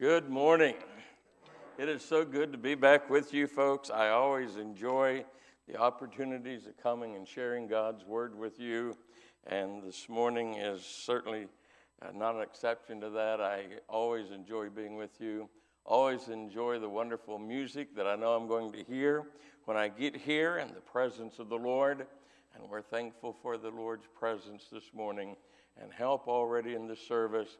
Good morning. It is so good to be back with you folks. I always enjoy the opportunities of coming and sharing God's word with you. And this morning is certainly uh, not an exception to that. I always enjoy being with you. Always enjoy the wonderful music that I know I'm going to hear when I get here in the presence of the Lord. And we're thankful for the Lord's presence this morning and help already in the service.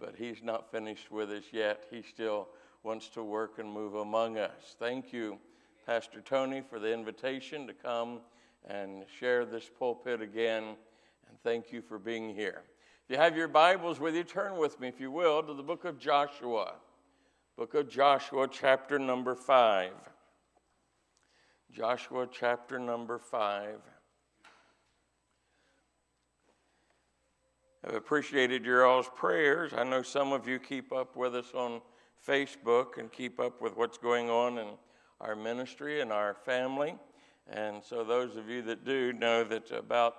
But He's not finished with us yet. He still wants to work and move among us. Thank you, Pastor Tony, for the invitation to come and share this pulpit again. And thank you for being here. If you have your Bibles with you, turn with me, if you will, to the book of Joshua. Book of Joshua, chapter number 5. Joshua, chapter number 5. I've appreciated your all's prayers. I know some of you keep up with us on Facebook and keep up with what's going on in our ministry and our family. And so, those of you that do know that about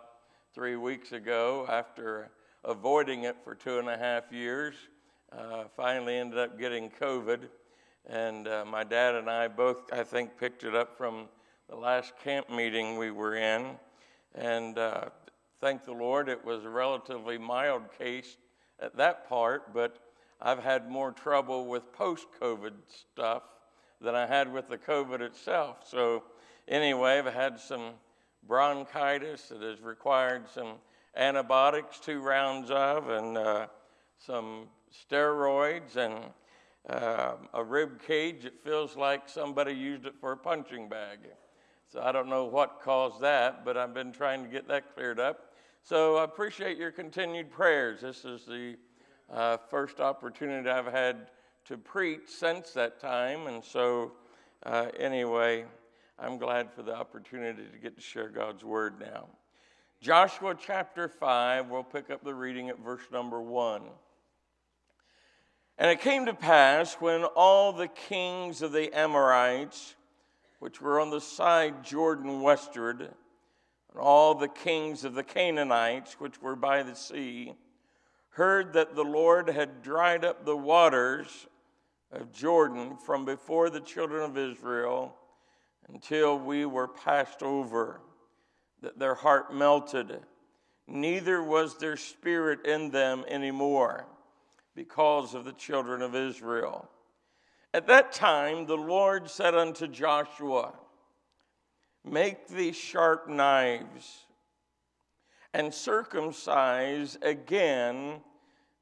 three weeks ago, after avoiding it for two and a half years, uh, finally ended up getting COVID. And uh, my dad and I both, I think, picked it up from the last camp meeting we were in. And uh, thank the Lord, it was a relatively mild case at that part, but I've had more trouble with post COVID stuff than I had with the COVID itself. So, anyway, I've had some bronchitis that has required some antibiotics, two rounds of, and uh, some steroids, and uh, a rib cage. It feels like somebody used it for a punching bag. So, I don't know what caused that, but I've been trying to get that cleared up. So, I appreciate your continued prayers. This is the uh, first opportunity I've had to preach since that time. And so, uh, anyway, I'm glad for the opportunity to get to share God's word now. Joshua chapter 5, we'll pick up the reading at verse number 1. And it came to pass when all the kings of the Amorites, which were on the side Jordan westward, and all the kings of the Canaanites, which were by the sea, heard that the Lord had dried up the waters of Jordan from before the children of Israel until we were passed over, that their heart melted, neither was their spirit in them anymore because of the children of Israel. At that time, the Lord said unto Joshua, Make these sharp knives and circumcise again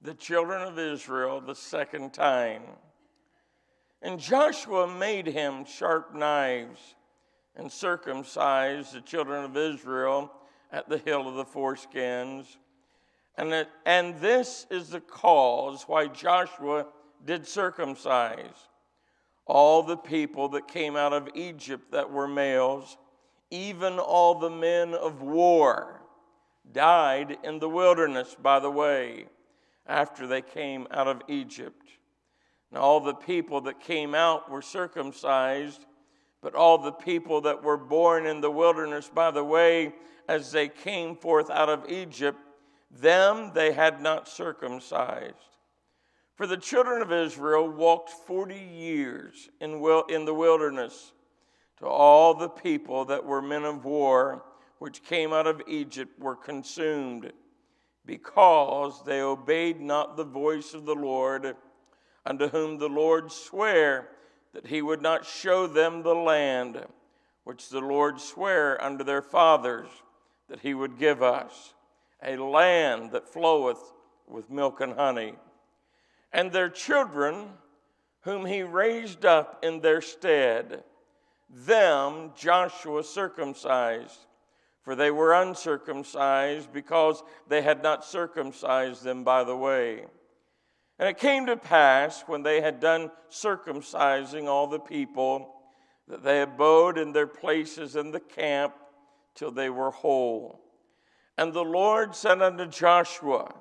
the children of Israel the second time. And Joshua made him sharp knives and circumcised the children of Israel at the hill of the foreskins. And, it, and this is the cause why Joshua did circumcise all the people that came out of Egypt that were males, even all the men of war died in the wilderness by the way after they came out of Egypt. Now, all the people that came out were circumcised, but all the people that were born in the wilderness by the way as they came forth out of Egypt, them they had not circumcised. For the children of Israel walked 40 years in, in the wilderness to all the people that were men of war which came out of Egypt were consumed, because they obeyed not the voice of the Lord, unto whom the Lord sware that he would not show them the land which the Lord sware unto their fathers that he would give us, a land that floweth with milk and honey. And their children, whom he raised up in their stead, them Joshua circumcised for they were uncircumcised because they had not circumcised them by the way. And it came to pass when they had done circumcising all the people that they abode in their places in the camp till they were whole. And the Lord said unto Joshua,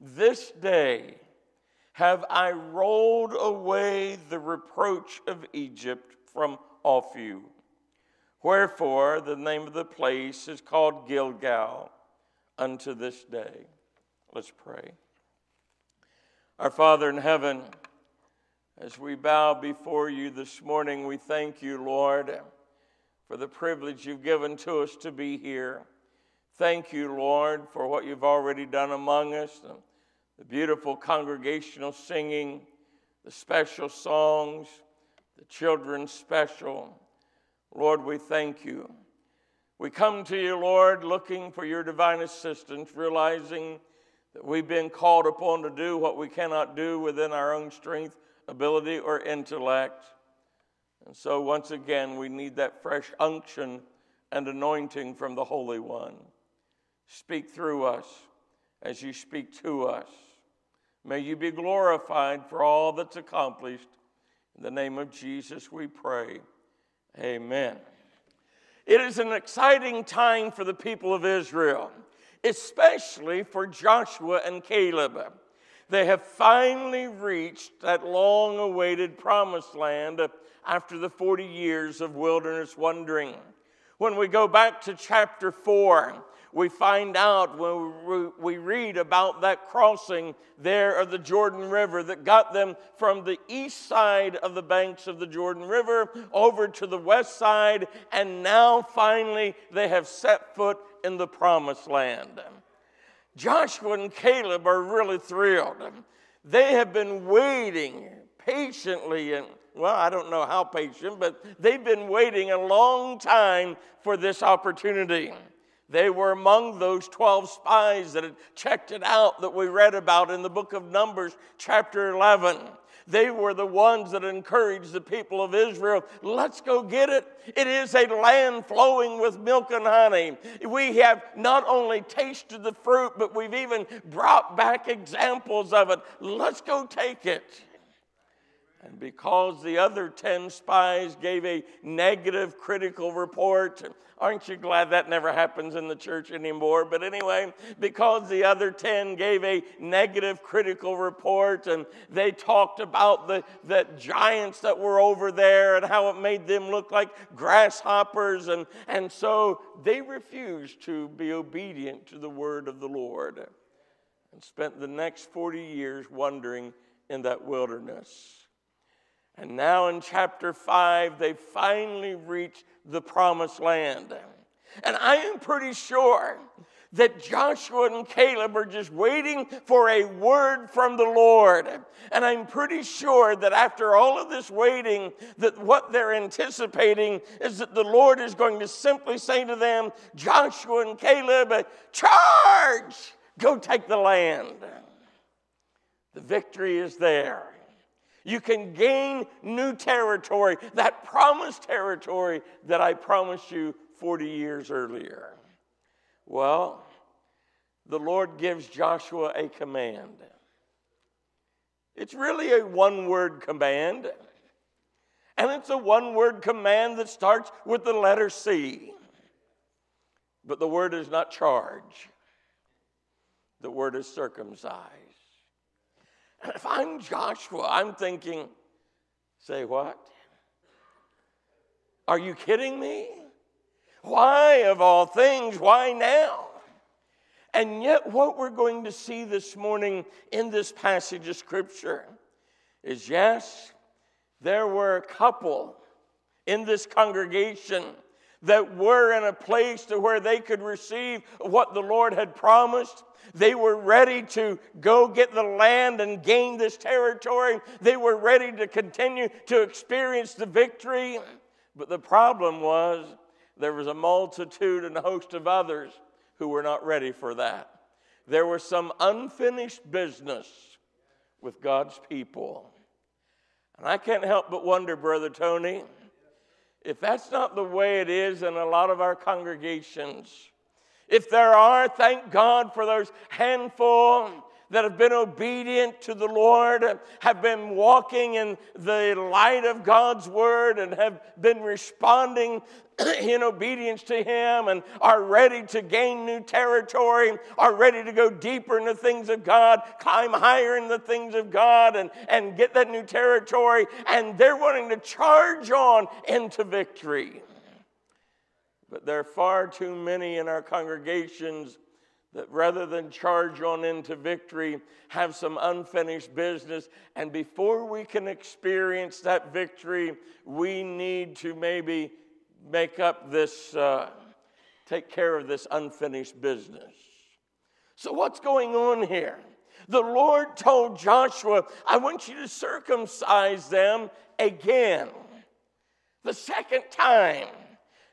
This day have I rolled away the reproach of Egypt from off you. Wherefore, the name of the place is called Gilgal unto this day. Let's pray. Our Father in heaven, As we bow before you this morning, we thank you, Lord, for the privilege you've given to us to be here. Thank you, Lord, for what you've already done among us the beautiful congregational singing, the special songs, the children's special. Lord, we thank you. We come to you, Lord, looking for your divine assistance, realizing that we've been called upon to do what we cannot do within our own strength, ability, or intellect. And so, once again, we need that fresh unction and anointing from the Holy One. Speak through us as you speak to us. May you be glorified for all that's accomplished. In the name of Jesus, we pray. Amen. It is an exciting time for the people of Israel, especially for Joshua and Caleb. They have finally reached that long awaited promised land after the 40 years of wilderness wandering. When we go back to chapter 4, we find out when we read about that crossing there of the Jordan River that got them from the east side of the banks of the Jordan River over to the west side, and now finally they have set foot in the promised land. Joshua and Caleb are really thrilled. They have been waiting patiently and well, I don't know how patient, but they've been waiting a long time for this opportunity. They were among those 12 spies that had checked it out that we read about in the book of Numbers, chapter 11. They were the ones that encouraged the people of Israel, let's go get it. It is a land flowing with milk and honey. We have not only tasted the fruit, but we've even brought back examples of it. Let's go take it. And because the other 10 spies gave a negative critical report, aren't you glad that never happens in the church anymore? But anyway, because the other 10 gave a negative critical report and they talked about the, the giants that were over there and how it made them look like grasshoppers, and, and so they refused to be obedient to the word of the Lord and spent the next 40 years wandering in that wilderness. And now in chapter 5, they finally reach the promised land. And I am pretty sure that Joshua and Caleb are just waiting for a word from the Lord. And I'm pretty sure that after all of this waiting, that what they're anticipating is that the Lord is going to simply say to them, Joshua and Caleb, charge! Go take the land. The victory is there. You can gain new territory, that promised territory that I promised you 40 years earlier. Well, the Lord gives Joshua a command. It's really a one word command, and it's a one word command that starts with the letter C. But the word is not charge, the word is circumcise. And if I'm Joshua, I'm thinking, say what? Are you kidding me? Why, of all things, why now? And yet, what we're going to see this morning in this passage of Scripture is yes, there were a couple in this congregation that were in a place to where they could receive what the Lord had promised. They were ready to go get the land and gain this territory. They were ready to continue to experience the victory. But the problem was there was a multitude and a host of others who were not ready for that. There was some unfinished business with God's people. And I can't help but wonder, Brother Tony, if that's not the way it is in a lot of our congregations, if there are, thank God for those handful that have been obedient to the Lord, have been walking in the light of God's word, and have been responding in obedience to Him, and are ready to gain new territory, are ready to go deeper in the things of God, climb higher in the things of God, and, and get that new territory, and they're wanting to charge on into victory. But there are far too many in our congregations that rather than charge on into victory, have some unfinished business. And before we can experience that victory, we need to maybe make up this, uh, take care of this unfinished business. So, what's going on here? The Lord told Joshua, I want you to circumcise them again, the second time.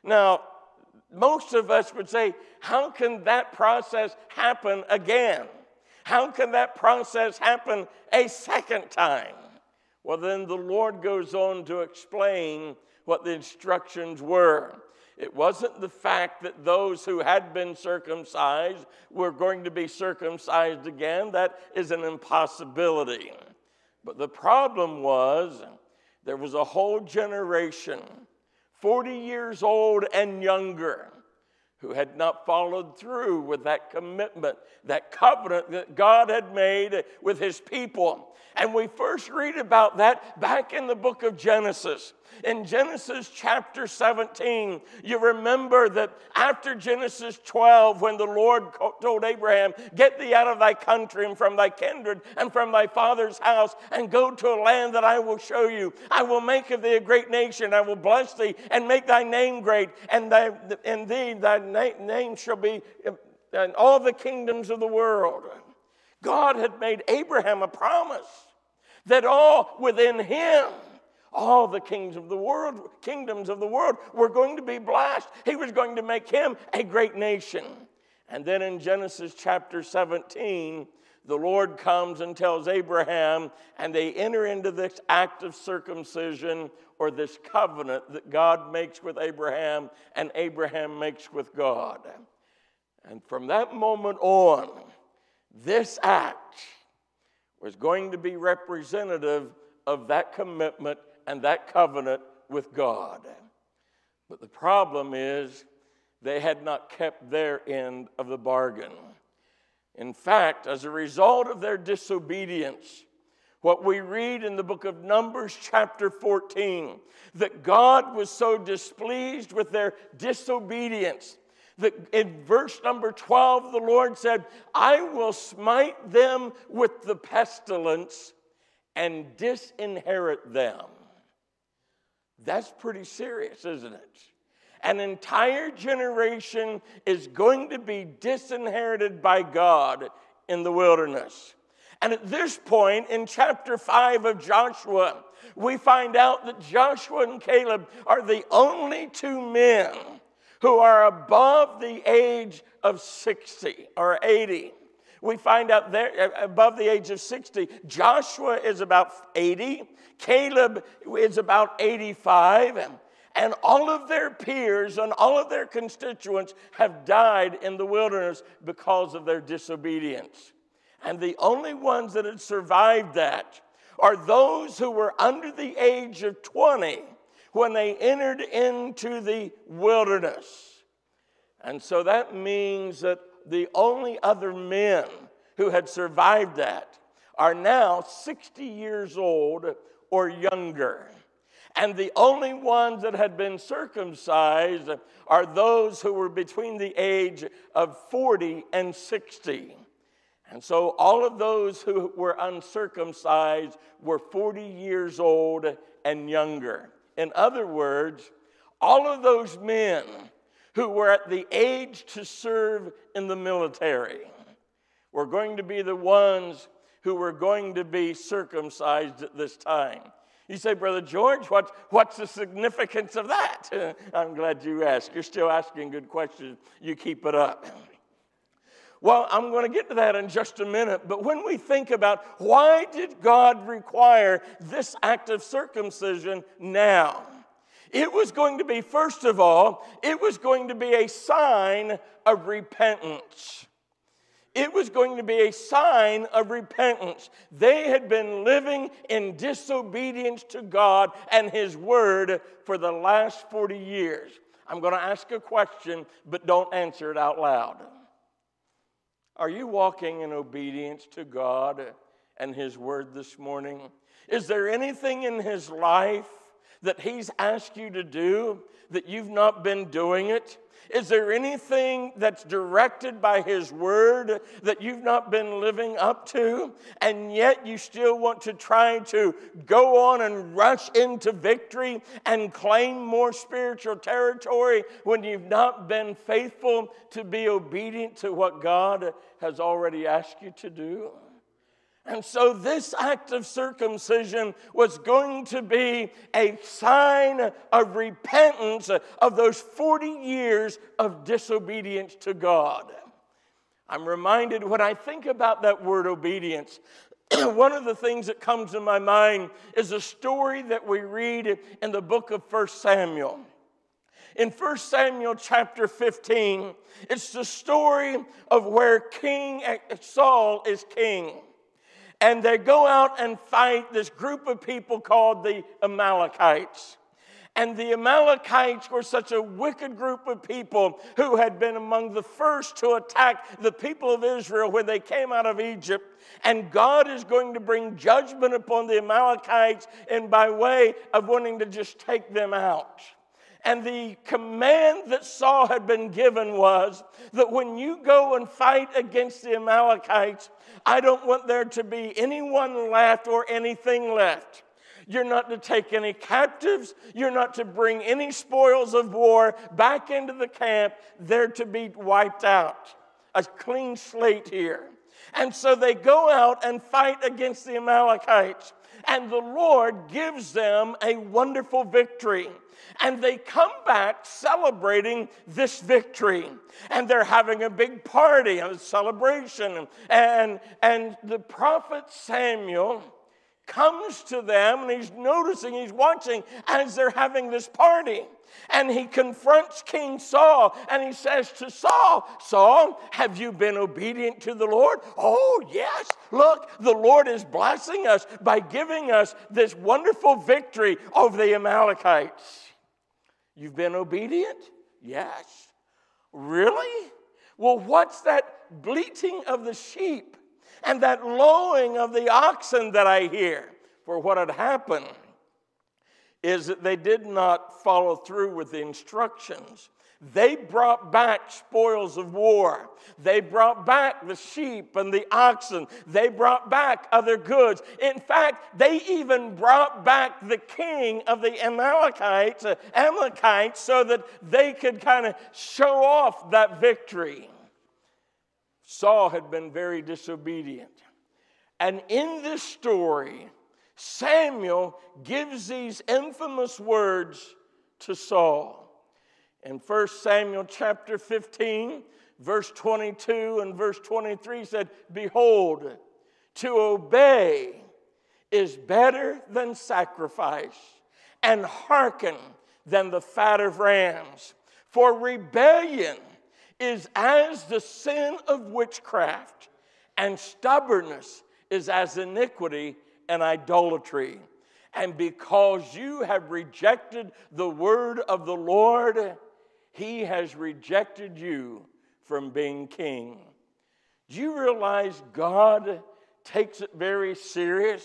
Now, most of us would say, How can that process happen again? How can that process happen a second time? Well, then the Lord goes on to explain what the instructions were. It wasn't the fact that those who had been circumcised were going to be circumcised again. That is an impossibility. But the problem was there was a whole generation 40 years old and younger, who had not followed through with that commitment, that covenant that God had made with his people. And we first read about that back in the book of Genesis. In Genesis chapter 17, you remember that after Genesis 12, when the Lord told Abraham, Get thee out of thy country and from thy kindred and from thy father's house, and go to a land that I will show you. I will make of thee a great nation. I will bless thee and make thy name great, and in thee thy name shall be uh, in all the kingdoms of the world. God had made Abraham a promise that all within him all the kings of the world, kingdoms of the world were going to be blessed. He was going to make him a great nation. And then in Genesis chapter 17, the Lord comes and tells Abraham, and they enter into this act of circumcision or this covenant that God makes with Abraham and Abraham makes with God. And from that moment on, this act was going to be representative of that commitment and that covenant with God. But the problem is they had not kept their end of the bargain. In fact, as a result of their disobedience, what we read in the book of Numbers, chapter 14, that God was so displeased with their disobedience that in verse number 12, the Lord said, I will smite them with the pestilence and disinherit them. That's pretty serious, isn't it? An entire generation is going to be disinherited by God in the wilderness. And at this point in chapter 5 of Joshua, we find out that Joshua and Caleb are the only two men who are above the age of 60 or 80. We find out there above the age of 60, Joshua is about 80, Caleb is about 85, and all of their peers and all of their constituents have died in the wilderness because of their disobedience. And the only ones that had survived that are those who were under the age of 20 when they entered into the wilderness. And so that means that the only other men who had survived that are now 60 years old or younger. And the only ones that had been circumcised are those who were between the age of 40 and 60. And so all of those who were uncircumcised were 40 years old and younger. In other words, all of those men who were at the age to serve in the military were going to be the ones who were going to be circumcised at this time. You say, Brother George, what, what's the significance of that? I'm glad you asked. You're still asking good questions. You keep it up. Well, I'm going to get to that in just a minute, but when we think about why did God require this act of circumcision now? It was going to be, first of all, it was going to be a sign of repentance. It was going to be a sign of repentance. They had been living in disobedience to God and His Word for the last 40 years. I'm going to ask a question, but don't answer it out loud. Are you walking in obedience to God and His Word this morning? Is there anything in His life that He's asked you to do that you've not been doing it? Is there anything that's directed by His Word that you've not been living up to, and yet you still want to try to go on and rush into victory and claim more spiritual territory when you've not been faithful to be obedient to what God has already asked you to do? And so, this act of circumcision was going to be a sign of repentance of those 40 years of disobedience to God. I'm reminded when I think about that word obedience, one of the things that comes to my mind is a story that we read in the book of 1 Samuel. In 1 Samuel chapter 15, it's the story of where King Saul is king and they go out and fight this group of people called the Amalekites. And the Amalekites were such a wicked group of people who had been among the first to attack the people of Israel when they came out of Egypt. And God is going to bring judgment upon the Amalekites and by way of wanting to just take them out. And the command that Saul had been given was that when you go and fight against the Amalekites, I don't want there to be anyone left or anything left. You're not to take any captives. You're not to bring any spoils of war back into the camp. They're to be wiped out. A clean slate here. And so they go out and fight against the Amalekites. And the Lord gives them a wonderful victory. And they come back celebrating this victory. And they're having a big party, a celebration. And, and the prophet Samuel comes to them and he's noticing, he's watching as they're having this party. And he confronts King Saul and he says to Saul, Saul, have you been obedient to the Lord? Oh, yes. Look, the Lord is blessing us by giving us this wonderful victory over the Amalekites. You've been obedient? Yes. Really? Well, what's that bleating of the sheep and that lowing of the oxen that I hear? For what had happened is that they did not follow through with the instructions. They brought back spoils of war. They brought back the sheep and the oxen. They brought back other goods. In fact, they even brought back the king of the Amalekites, uh, Amalekites so that they could kind of show off that victory. Saul had been very disobedient. And in this story, Samuel gives these infamous words to Saul. In 1 Samuel chapter 15, verse 22 and verse 23 said, Behold, to obey is better than sacrifice, and hearken than the fat of rams. For rebellion is as the sin of witchcraft, and stubbornness is as iniquity and idolatry. And because you have rejected the word of the Lord, he has rejected you from being king. Do you realize God takes it very serious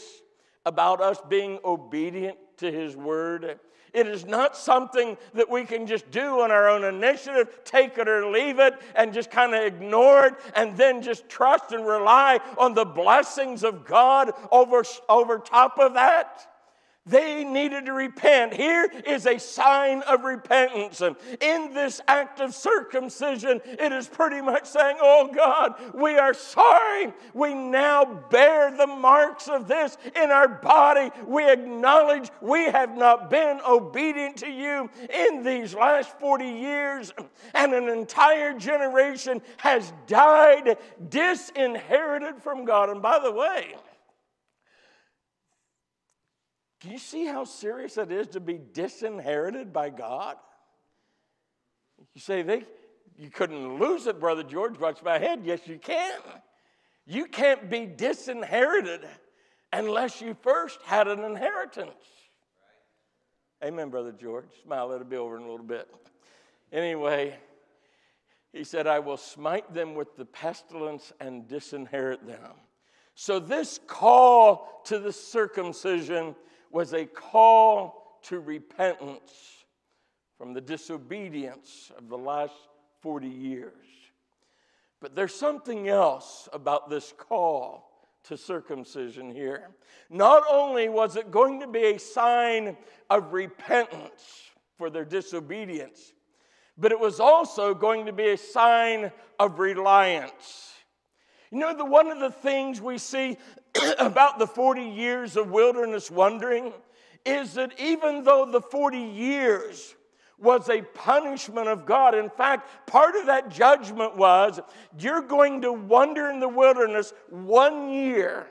about us being obedient to his word? It is not something that we can just do on our own initiative, take it or leave it, and just kind of ignore it, and then just trust and rely on the blessings of God over, over top of that. They needed to repent. Here is a sign of repentance. And in this act of circumcision, it is pretty much saying, Oh God, we are sorry. We now bear the marks of this in our body. We acknowledge we have not been obedient to you in these last 40 years, and an entire generation has died disinherited from God. And by the way, do you see how serious it is to be disinherited by God? You say, they, you couldn't lose it, Brother George. Watch my head. Yes, you can. You can't be disinherited unless you first had an inheritance. Amen, Brother George. Smile, it'll be over in a little bit. Anyway, he said, I will smite them with the pestilence and disinherit them. So, this call to the circumcision was a call to repentance from the disobedience of the last 40 years. But there's something else about this call to circumcision here. Not only was it going to be a sign of repentance for their disobedience, but it was also going to be a sign of reliance. You know, the, one of the things we see about the 40 years of wilderness wandering is that even though the 40 years was a punishment of God. In fact, part of that judgment was you're going to wander in the wilderness one year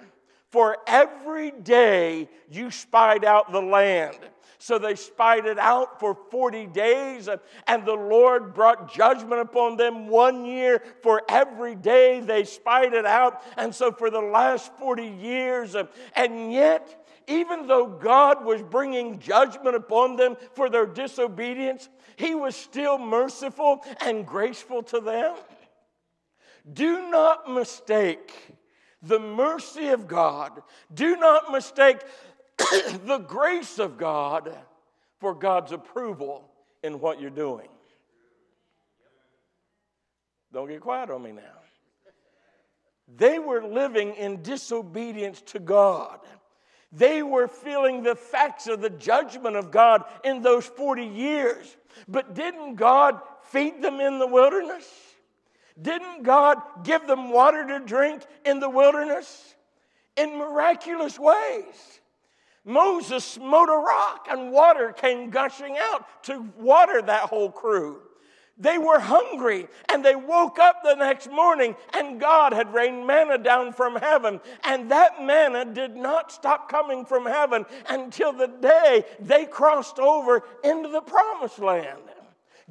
for every day you spied out the land. So they spied it out for 40 days, and the Lord brought judgment upon them one year for every day they spied it out. And so for the last 40 years, um, and yet, even though God was bringing judgment upon them for their disobedience, He was still merciful and graceful to them. Do not mistake the mercy of God. Do not mistake the grace of God for God's approval in what you're doing. Don't get quiet on me now. They were living in disobedience to God. They were feeling the facts of the judgment of God in those 40 years. But didn't God feed them in the wilderness? Didn't God give them water to drink in the wilderness? In miraculous ways. Moses smote a rock and water came gushing out to water that whole crew. They were hungry and they woke up the next morning and God had rained manna down from heaven. And that manna did not stop coming from heaven until the day they crossed over into the promised land.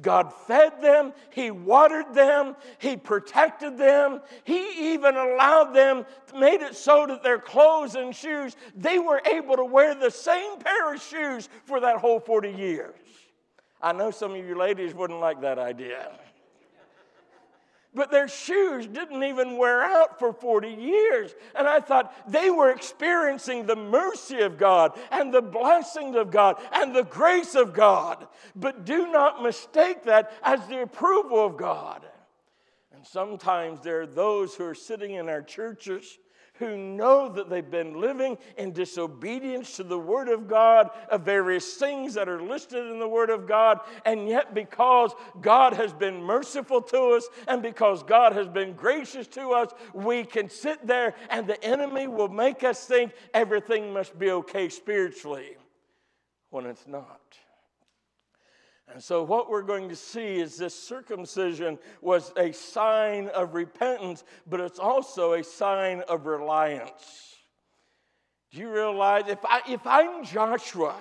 God fed them, He watered them, He protected them, He even allowed them, made it so that their clothes and shoes, they were able to wear the same pair of shoes for that whole 40 years. I know some of you ladies wouldn't like that idea. But their shoes didn't even wear out for 40 years. And I thought they were experiencing the mercy of God and the blessings of God and the grace of God. But do not mistake that as the approval of God. And sometimes there are those who are sitting in our churches who know that they've been living in disobedience to the Word of God, of various things that are listed in the Word of God, and yet because God has been merciful to us and because God has been gracious to us, we can sit there and the enemy will make us think everything must be okay spiritually when it's not. And so, what we're going to see is this circumcision was a sign of repentance, but it's also a sign of reliance. Do you realize if, I, if I'm Joshua,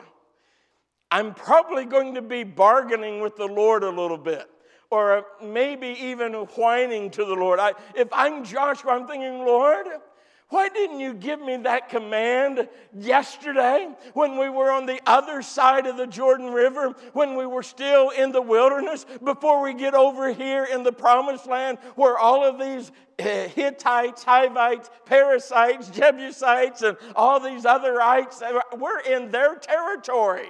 I'm probably going to be bargaining with the Lord a little bit, or maybe even whining to the Lord. I, if I'm Joshua, I'm thinking, Lord, why didn't you give me that command yesterday when we were on the other side of the Jordan River, when we were still in the wilderness, before we get over here in the promised land where all of these eh, Hittites, Hivites, Perizzites, Jebusites, and all these otherites, we're in their territory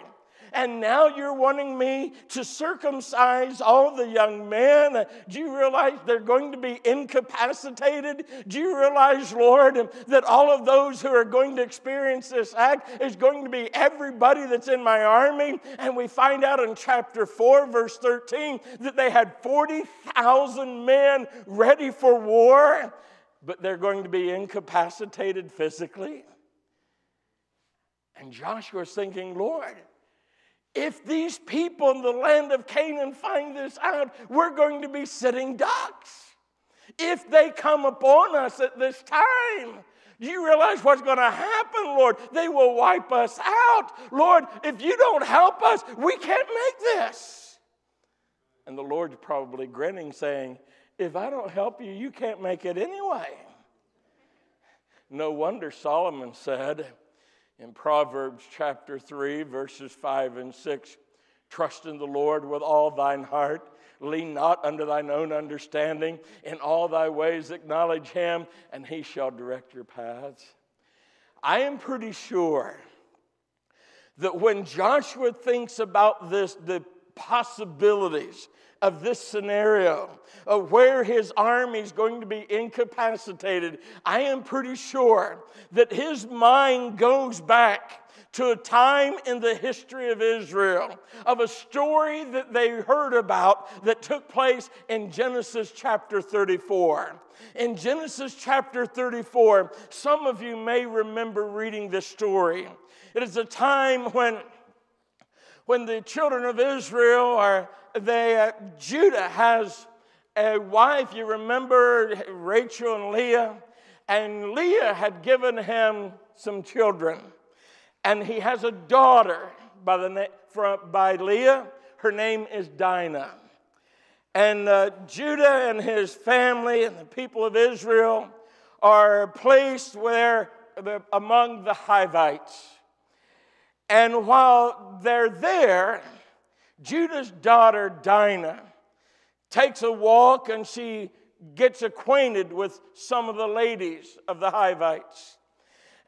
and now you're wanting me to circumcise all the young men. Do you realize they're going to be incapacitated? Do you realize, Lord, that all of those who are going to experience this act is going to be everybody that's in my army? And we find out in chapter 4, verse 13, that they had 40,000 men ready for war, but they're going to be incapacitated physically. And Joshua's thinking, Lord, if these people in the land of Canaan find this out, we're going to be sitting ducks. If they come upon us at this time, do you realize what's going to happen, Lord? They will wipe us out. Lord, if you don't help us, we can't make this. And the Lord's probably grinning, saying, If I don't help you, you can't make it anyway. No wonder Solomon said, in Proverbs chapter 3, verses 5 and 6. Trust in the Lord with all thine heart. Lean not unto thine own understanding. In all thy ways acknowledge him, and he shall direct your paths. I am pretty sure that when Joshua thinks about this, the possibilities of this scenario of where his army is going to be incapacitated, I am pretty sure that his mind goes back to a time in the history of Israel of a story that they heard about that took place in Genesis chapter 34. In Genesis chapter 34, some of you may remember reading this story. It is a time when when the children of Israel are they uh, Judah has a wife. You remember Rachel and Leah, and Leah had given him some children, and he has a daughter by the name from by Leah. Her name is Dinah. And uh, Judah and his family and the people of Israel are placed where among the Hivites. And while they're there, Judah's daughter Dinah takes a walk and she gets acquainted with some of the ladies of the Hivites.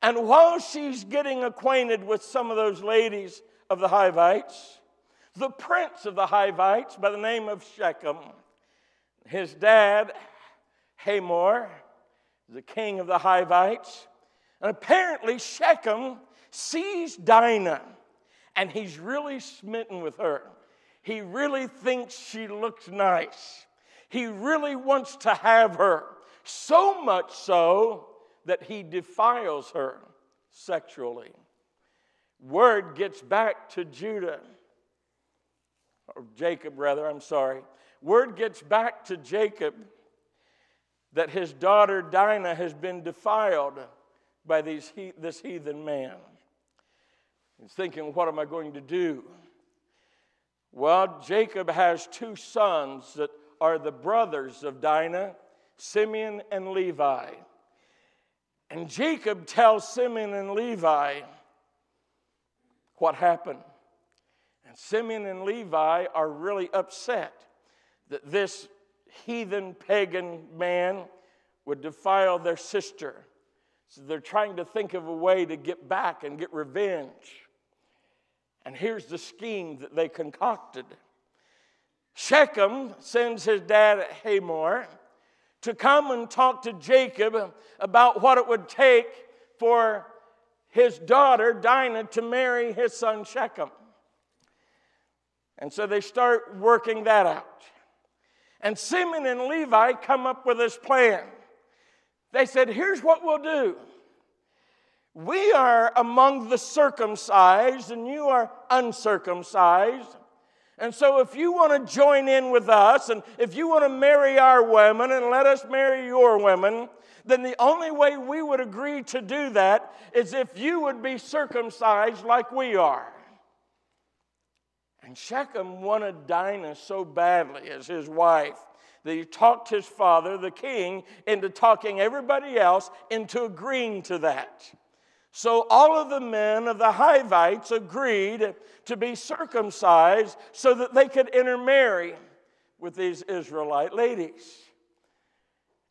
And while she's getting acquainted with some of those ladies of the Hivites, the prince of the Hivites by the name of Shechem, his dad, Hamor, the king of the Hivites, and apparently Shechem sees Dinah and he's really smitten with her. He really thinks she looks nice. He really wants to have her, so much so that he defiles her sexually. Word gets back to Judah, or Jacob, rather, I'm sorry. Word gets back to Jacob that his daughter Dinah has been defiled by these, this heathen man. He's thinking, what am I going to do? Well, Jacob has two sons that are the brothers of Dinah, Simeon and Levi. And Jacob tells Simeon and Levi what happened. And Simeon and Levi are really upset that this heathen pagan man would defile their sister. So they're trying to think of a way to get back and get revenge. And here's the scheme that they concocted Shechem sends his dad Hamor to come and talk to Jacob about what it would take for his daughter Dinah to marry his son Shechem. And so they start working that out. And Simeon and Levi come up with this plan. They said, Here's what we'll do. We are among the circumcised, and you are uncircumcised. And so, if you want to join in with us, and if you want to marry our women and let us marry your women, then the only way we would agree to do that is if you would be circumcised like we are. And Shechem wanted Dinah so badly as his wife that he talked his father, the king, into talking everybody else into agreeing to that. So all of the men of the Hivites agreed to be circumcised so that they could intermarry with these Israelite ladies.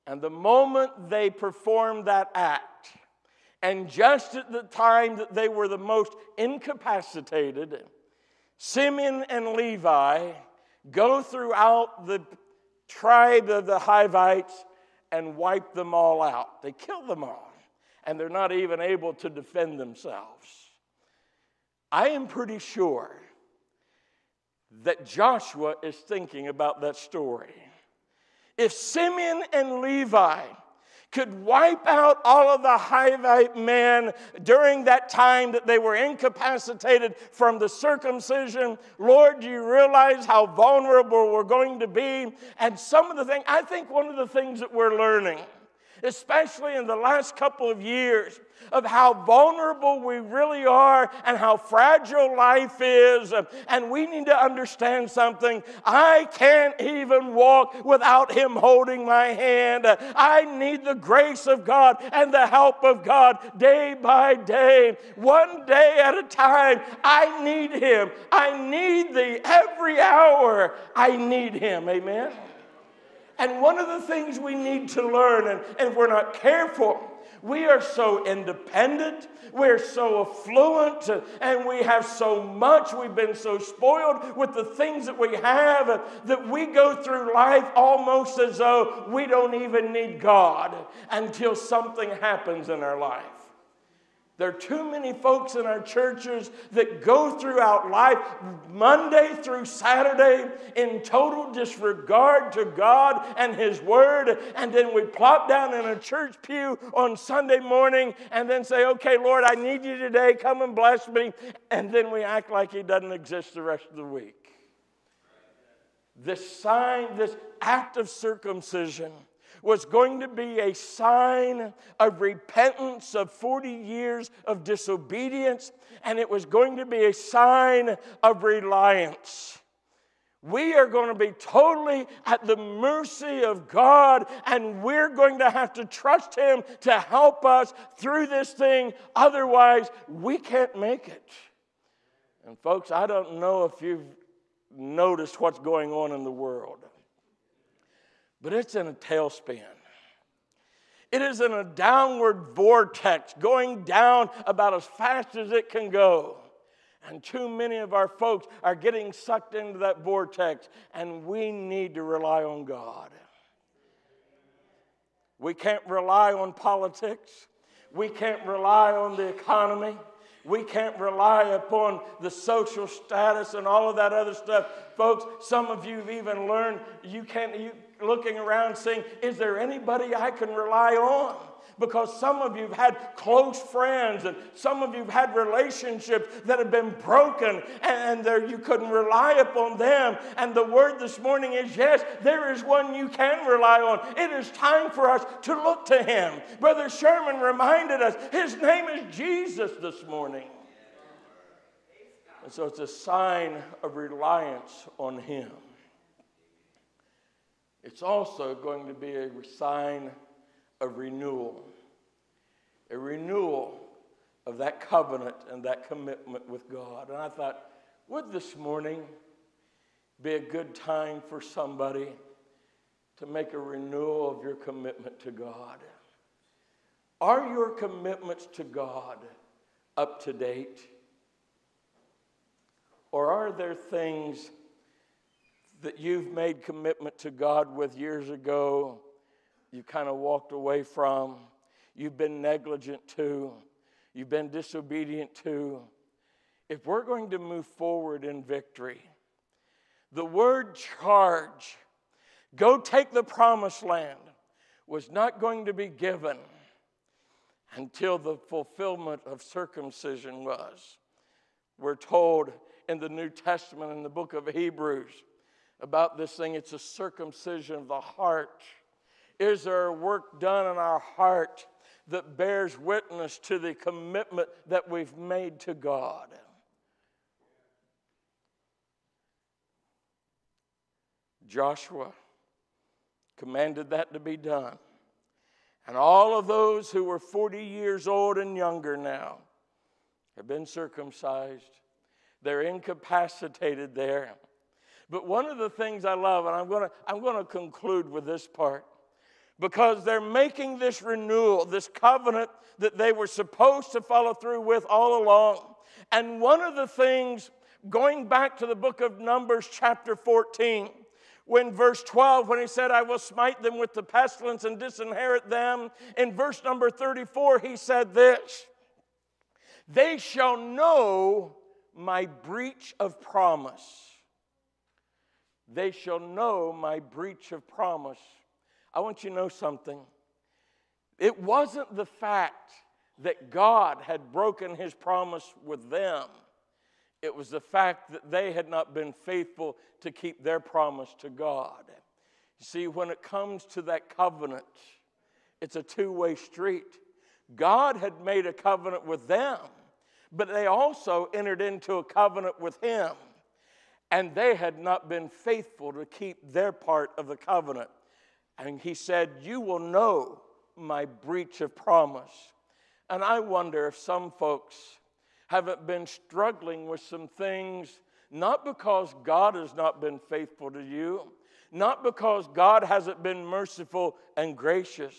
And the moment they performed that act, and just at the time that they were the most incapacitated, Simeon and Levi go throughout the tribe of the Hivites and wipe them all out. They kill them all and they're not even able to defend themselves. I am pretty sure that Joshua is thinking about that story. If Simeon and Levi could wipe out all of the Hivite men during that time that they were incapacitated from the circumcision. Lord, do you realize how vulnerable we're going to be? And some of the things, I think one of the things that we're learning especially in the last couple of years, of how vulnerable we really are and how fragile life is. And we need to understand something. I can't even walk without Him holding my hand. I need the grace of God and the help of God day by day, one day at a time. I need Him. I need Thee every hour. I need Him. Amen. And one of the things we need to learn, and, and if we're not careful, We are so independent, we're so affluent, and we have so much. We've been so spoiled with the things that we have that we go through life almost as though we don't even need God until something happens in our life. There are too many folks in our churches that go throughout life, Monday through Saturday, in total disregard to God and His Word. And then we plop down in a church pew on Sunday morning and then say, Okay, Lord, I need you today. Come and bless me. And then we act like He doesn't exist the rest of the week. This sign, this act of circumcision was going to be a sign of repentance of 40 years of disobedience, and it was going to be a sign of reliance. We are going to be totally at the mercy of God, and we're going to have to trust Him to help us through this thing. Otherwise, we can't make it. And, folks, I don't know if you've noticed what's going on in the world but it's in a tailspin. It is in a downward vortex going down about as fast as it can go. And too many of our folks are getting sucked into that vortex, and we need to rely on God. We can't rely on politics. We can't rely on the economy. We can't rely upon the social status and all of that other stuff. Folks, some of you have even learned you can't, you, looking around saying, Is there anybody I can rely on? Because some of you have had close friends and some of you have had relationships that have been broken and you couldn't rely upon them. And the word this morning is yes, there is one you can rely on. It is time for us to look to him. Brother Sherman reminded us his name is Jesus this morning. And so it's a sign of reliance on him. It's also going to be a sign of renewal, a renewal of that covenant and that commitment with God. And I thought, would this morning be a good time for somebody to make a renewal of your commitment to God? Are your commitments to God up to date? Or are there things that you've made commitment to God with years ago, you kind of walked away from, you've been negligent to, you've been disobedient to. If we're going to move forward in victory, the word charge, go take the promised land, was not going to be given until the fulfillment of circumcision was. We're told in the New Testament in the book of Hebrews about this thing. It's a circumcision of the heart. Is there a work done in our heart that bears witness to the commitment that we've made to God? Joshua commanded that to be done. And all of those who were 40 years old and younger now have been circumcised. They're incapacitated there. But one of the things I love, and I'm going to I'm going to conclude with this part, because they're making this renewal, this covenant that they were supposed to follow through with all along. And one of the things, going back to the book of Numbers, chapter 14, when verse 12, when he said, I will smite them with the pestilence and disinherit them, in verse number 34, he said this They shall know my breach of promise they shall know my breach of promise. I want you to know something. It wasn't the fact that God had broken his promise with them, it was the fact that they had not been faithful to keep their promise to God. You see, when it comes to that covenant, it's a two way street. God had made a covenant with them, but they also entered into a covenant with Him and they had not been faithful to keep their part of the covenant. And he said, You will know my breach of promise. And I wonder if some folks haven't been struggling with some things, not because God has not been faithful to you, not because God hasn't been merciful and gracious,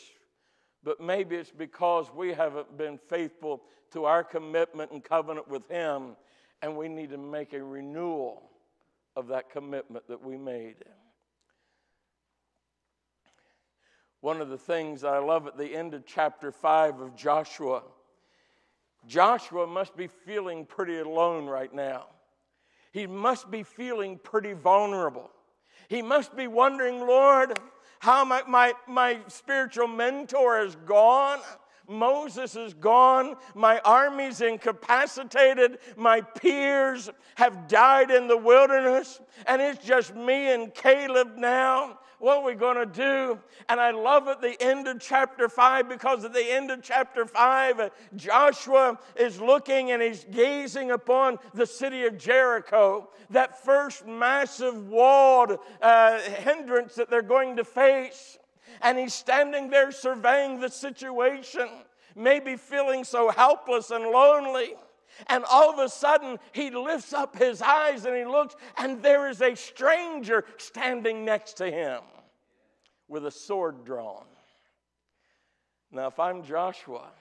but maybe it's because we haven't been faithful to our commitment and covenant with Him, and we need to make a renewal of that commitment that we made. One of the things I love at the end of chapter 5 of Joshua, Joshua must be feeling pretty alone right now. He must be feeling pretty vulnerable. He must be wondering, Lord, how my, my, my spiritual mentor is gone. Moses is gone. My army's incapacitated. My peers have died in the wilderness. And it's just me and Caleb now. What are we going to do? And I love at the end of chapter 5 because at the end of chapter 5, Joshua is looking and he's gazing upon the city of Jericho, that first massive walled uh, hindrance that they're going to face. And he's standing there surveying the situation, maybe feeling so helpless and lonely. And all of a sudden, he lifts up his eyes and he looks, and there is a stranger standing next to him with a sword drawn. Now, if I'm Joshua,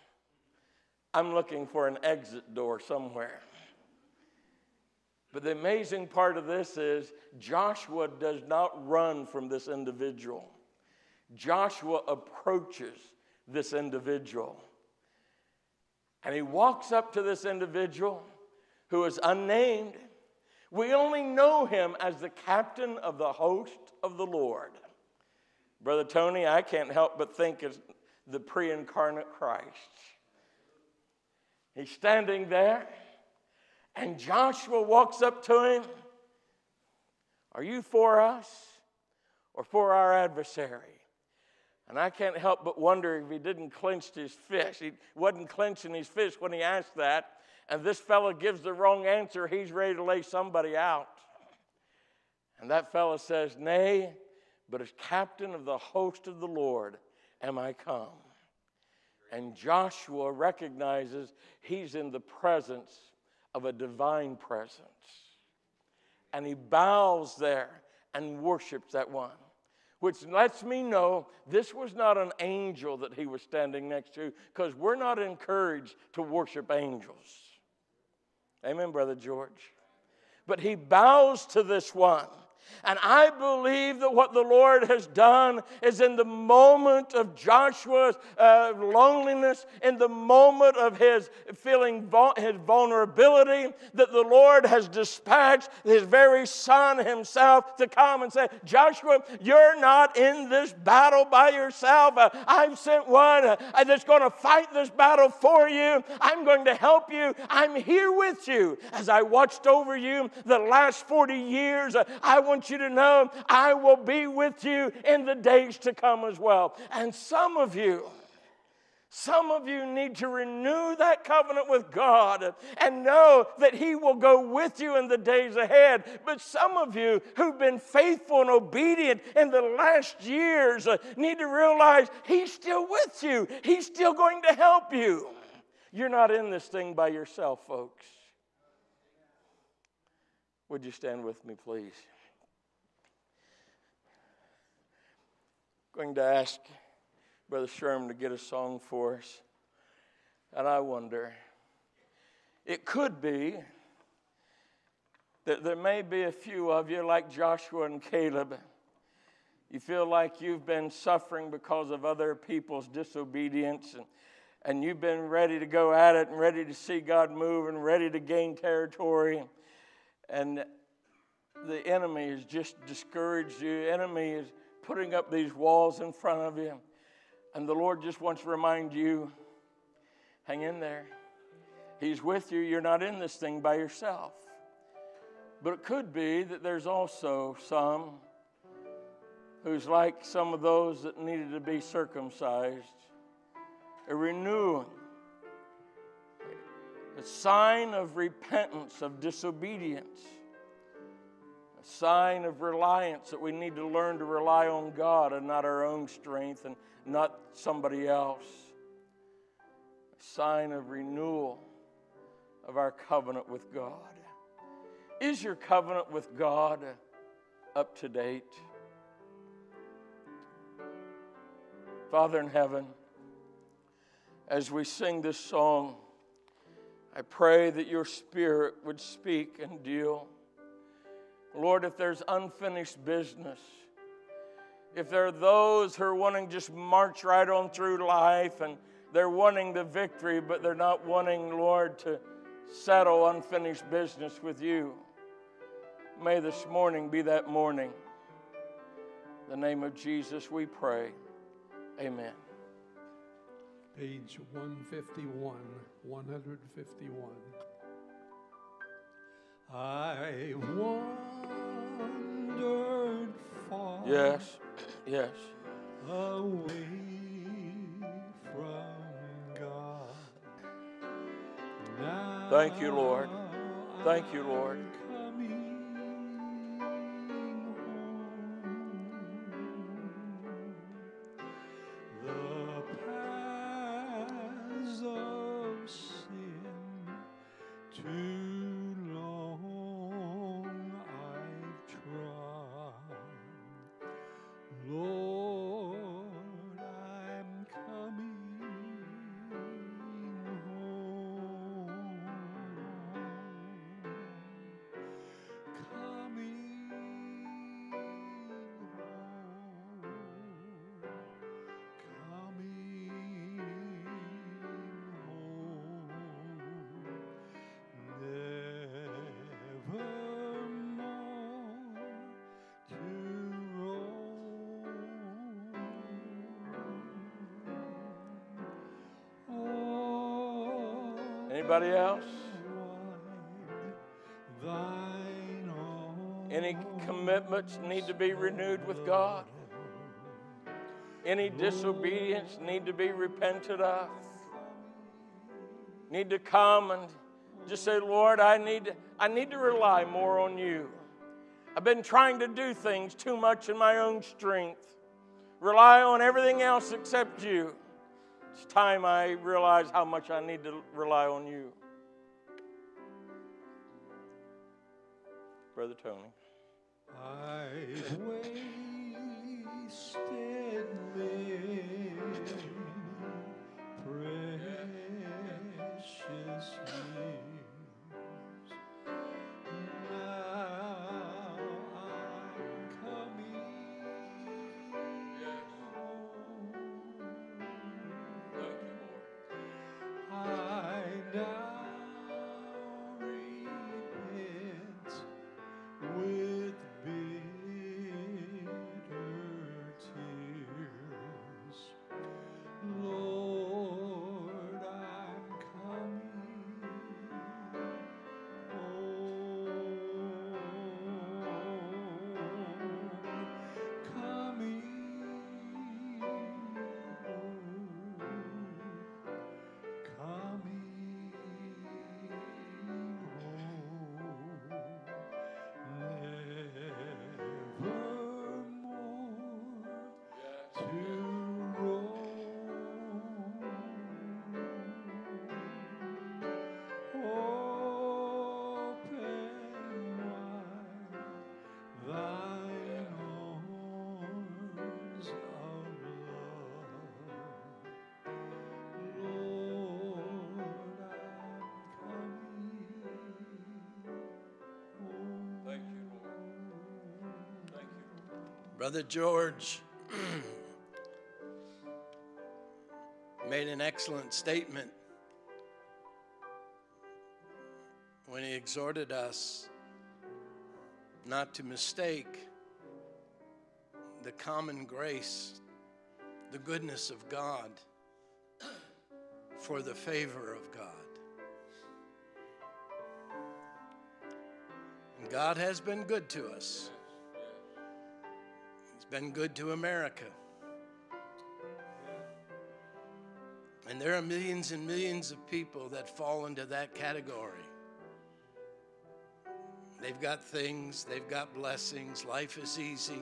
I'm looking for an exit door somewhere. But the amazing part of this is Joshua does not run from this individual. Joshua approaches this individual. And he walks up to this individual who is unnamed. We only know him as the captain of the host of the Lord. Brother Tony, I can't help but think of the pre incarnate Christ. He's standing there, and Joshua walks up to him. Are you for us or for our adversary? And I can't help but wonder if he didn't clench his fist. He wasn't clenching his fist when he asked that. And this fellow gives the wrong answer. He's ready to lay somebody out. And that fellow says, Nay, but as captain of the host of the Lord am I come. And Joshua recognizes he's in the presence of a divine presence. And he bows there and worships that one which lets me know this was not an angel that he was standing next to, because we're not encouraged to worship angels. Amen, Brother George. But he bows to this one. And I believe that what the Lord has done is in the moment of Joshua's uh, loneliness, in the moment of his feeling vul- his vulnerability, that the Lord has dispatched his very son himself to come and say, Joshua, you're not in this battle by yourself. Uh, I've sent one uh, that's going to fight this battle for you. I'm going to help you. I'm here with you. As I watched over you the last 40 years, uh, I want you to know I will be with you in the days to come as well. And some of you, some of you need to renew that covenant with God and know that He will go with you in the days ahead. But some of you who've been faithful and obedient in the last years need to realize He's still with you, He's still going to help you. You're not in this thing by yourself, folks. Would you stand with me, please? Going to ask Brother Sherman to get a song for us. And I wonder, it could be that there may be a few of you, like Joshua and Caleb, you feel like you've been suffering because of other people's disobedience and, and you've been ready to go at it and ready to see God move and ready to gain territory. And the enemy has just discouraged you. enemy is putting up these walls in front of you. And the Lord just wants to remind you hang in there. He's with you. You're not in this thing by yourself. But it could be that there's also some who's like some of those that needed to be circumcised, a renewing, a sign of repentance, of disobedience a sign of reliance that we need to learn to rely on God and not our own strength and not somebody else. A sign of renewal of our covenant with God. Is your covenant with God up to date? Father in heaven, as we sing this song, I pray that your spirit would speak and deal. Lord, if there's unfinished business, if there are those who are wanting to just march right on through life and they're wanting the victory, but they're not wanting, Lord, to settle unfinished business with you, may this morning be that morning. In the name of Jesus, we pray. Amen. Page 151, 151. I wandered far. Yes, yes. Away from God. Now Thank you, Lord. Thank you, Lord. Anybody else? Any commitments need to be renewed with God? Any disobedience need to be repented of? Need to come and just say, Lord, I need I need to rely more on you. I've been trying to do things too much in my own strength, rely on everything else except you. It's time I realize how much I need to rely on you. Brother Tony. I wasted precious Brother George made an excellent statement when he exhorted us not to mistake the common grace, the goodness of God, for the favor of God. God has been good to us. Been good to America. And there are millions and millions of people that fall into that category. They've got things, they've got blessings, life is easy.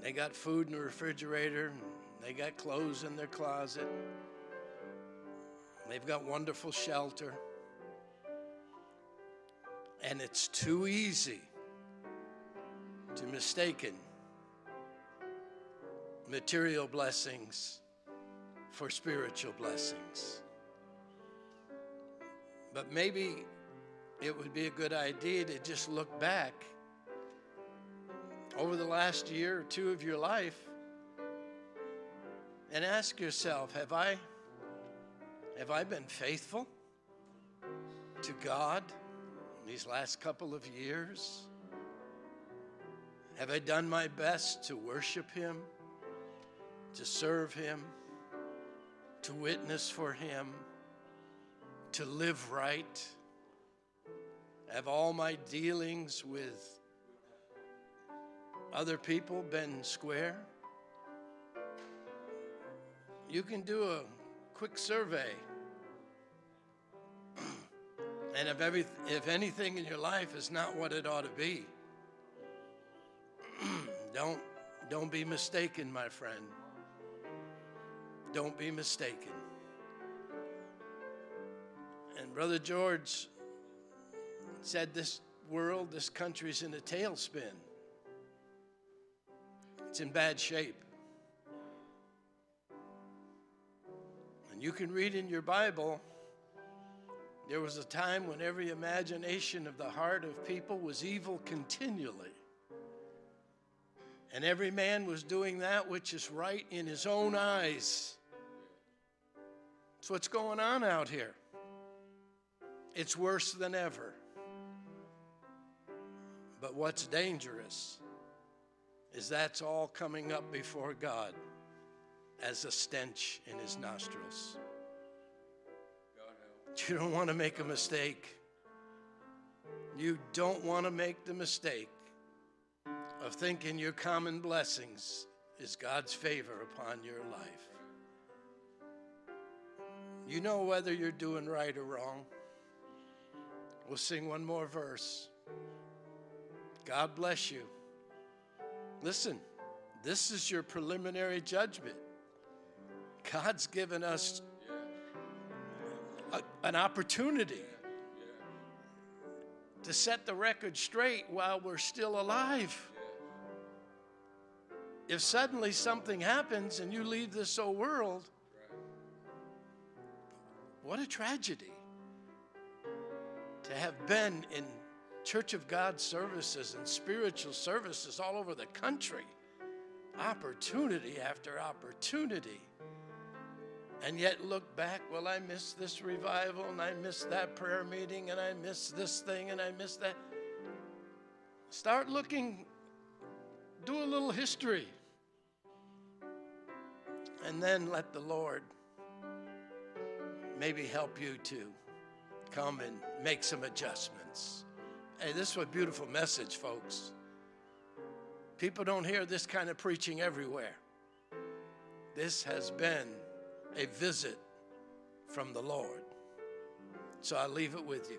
They got food in the refrigerator, they got clothes in their closet, they've got wonderful shelter. And it's too easy to mistaken material blessings for spiritual blessings. But maybe it would be a good idea to just look back over the last year or two of your life and ask yourself have I have I been faithful to God in these last couple of years? Have I done my best to worship Him, to serve Him, to witness for Him, to live right? Have all my dealings with other people been square? You can do a quick survey. and if, every, if anything in your life is not what it ought to be, don't, don't be mistaken, my friend. Don't be mistaken. And Brother George said this world, this country's in a tailspin. It's in bad shape. And you can read in your Bible, there was a time when every imagination of the heart of people was evil continually. And every man was doing that which is right in his own eyes. That's what's going on out here. It's worse than ever. But what's dangerous is that's all coming up before God as a stench in his nostrils. You don't want to make a mistake. You don't want to make the mistake of thinking your common blessings is God's favor upon your life. You know whether you're doing right or wrong. We'll sing one more verse. God bless you. Listen, this is your preliminary judgment. God's given us a, an opportunity to set the record straight while we're still alive. If suddenly something happens and you leave this old world, what a tragedy to have been in Church of God services and spiritual services all over the country. Opportunity after opportunity. And yet look back, well, I missed this revival and I missed that prayer meeting and I missed this thing and I missed that. Start looking, do a little history. And then let the Lord maybe help you to come and make some adjustments. Hey, this is a beautiful message, folks. People don't hear this kind of preaching everywhere. This has been a visit from the Lord. So I leave it with you.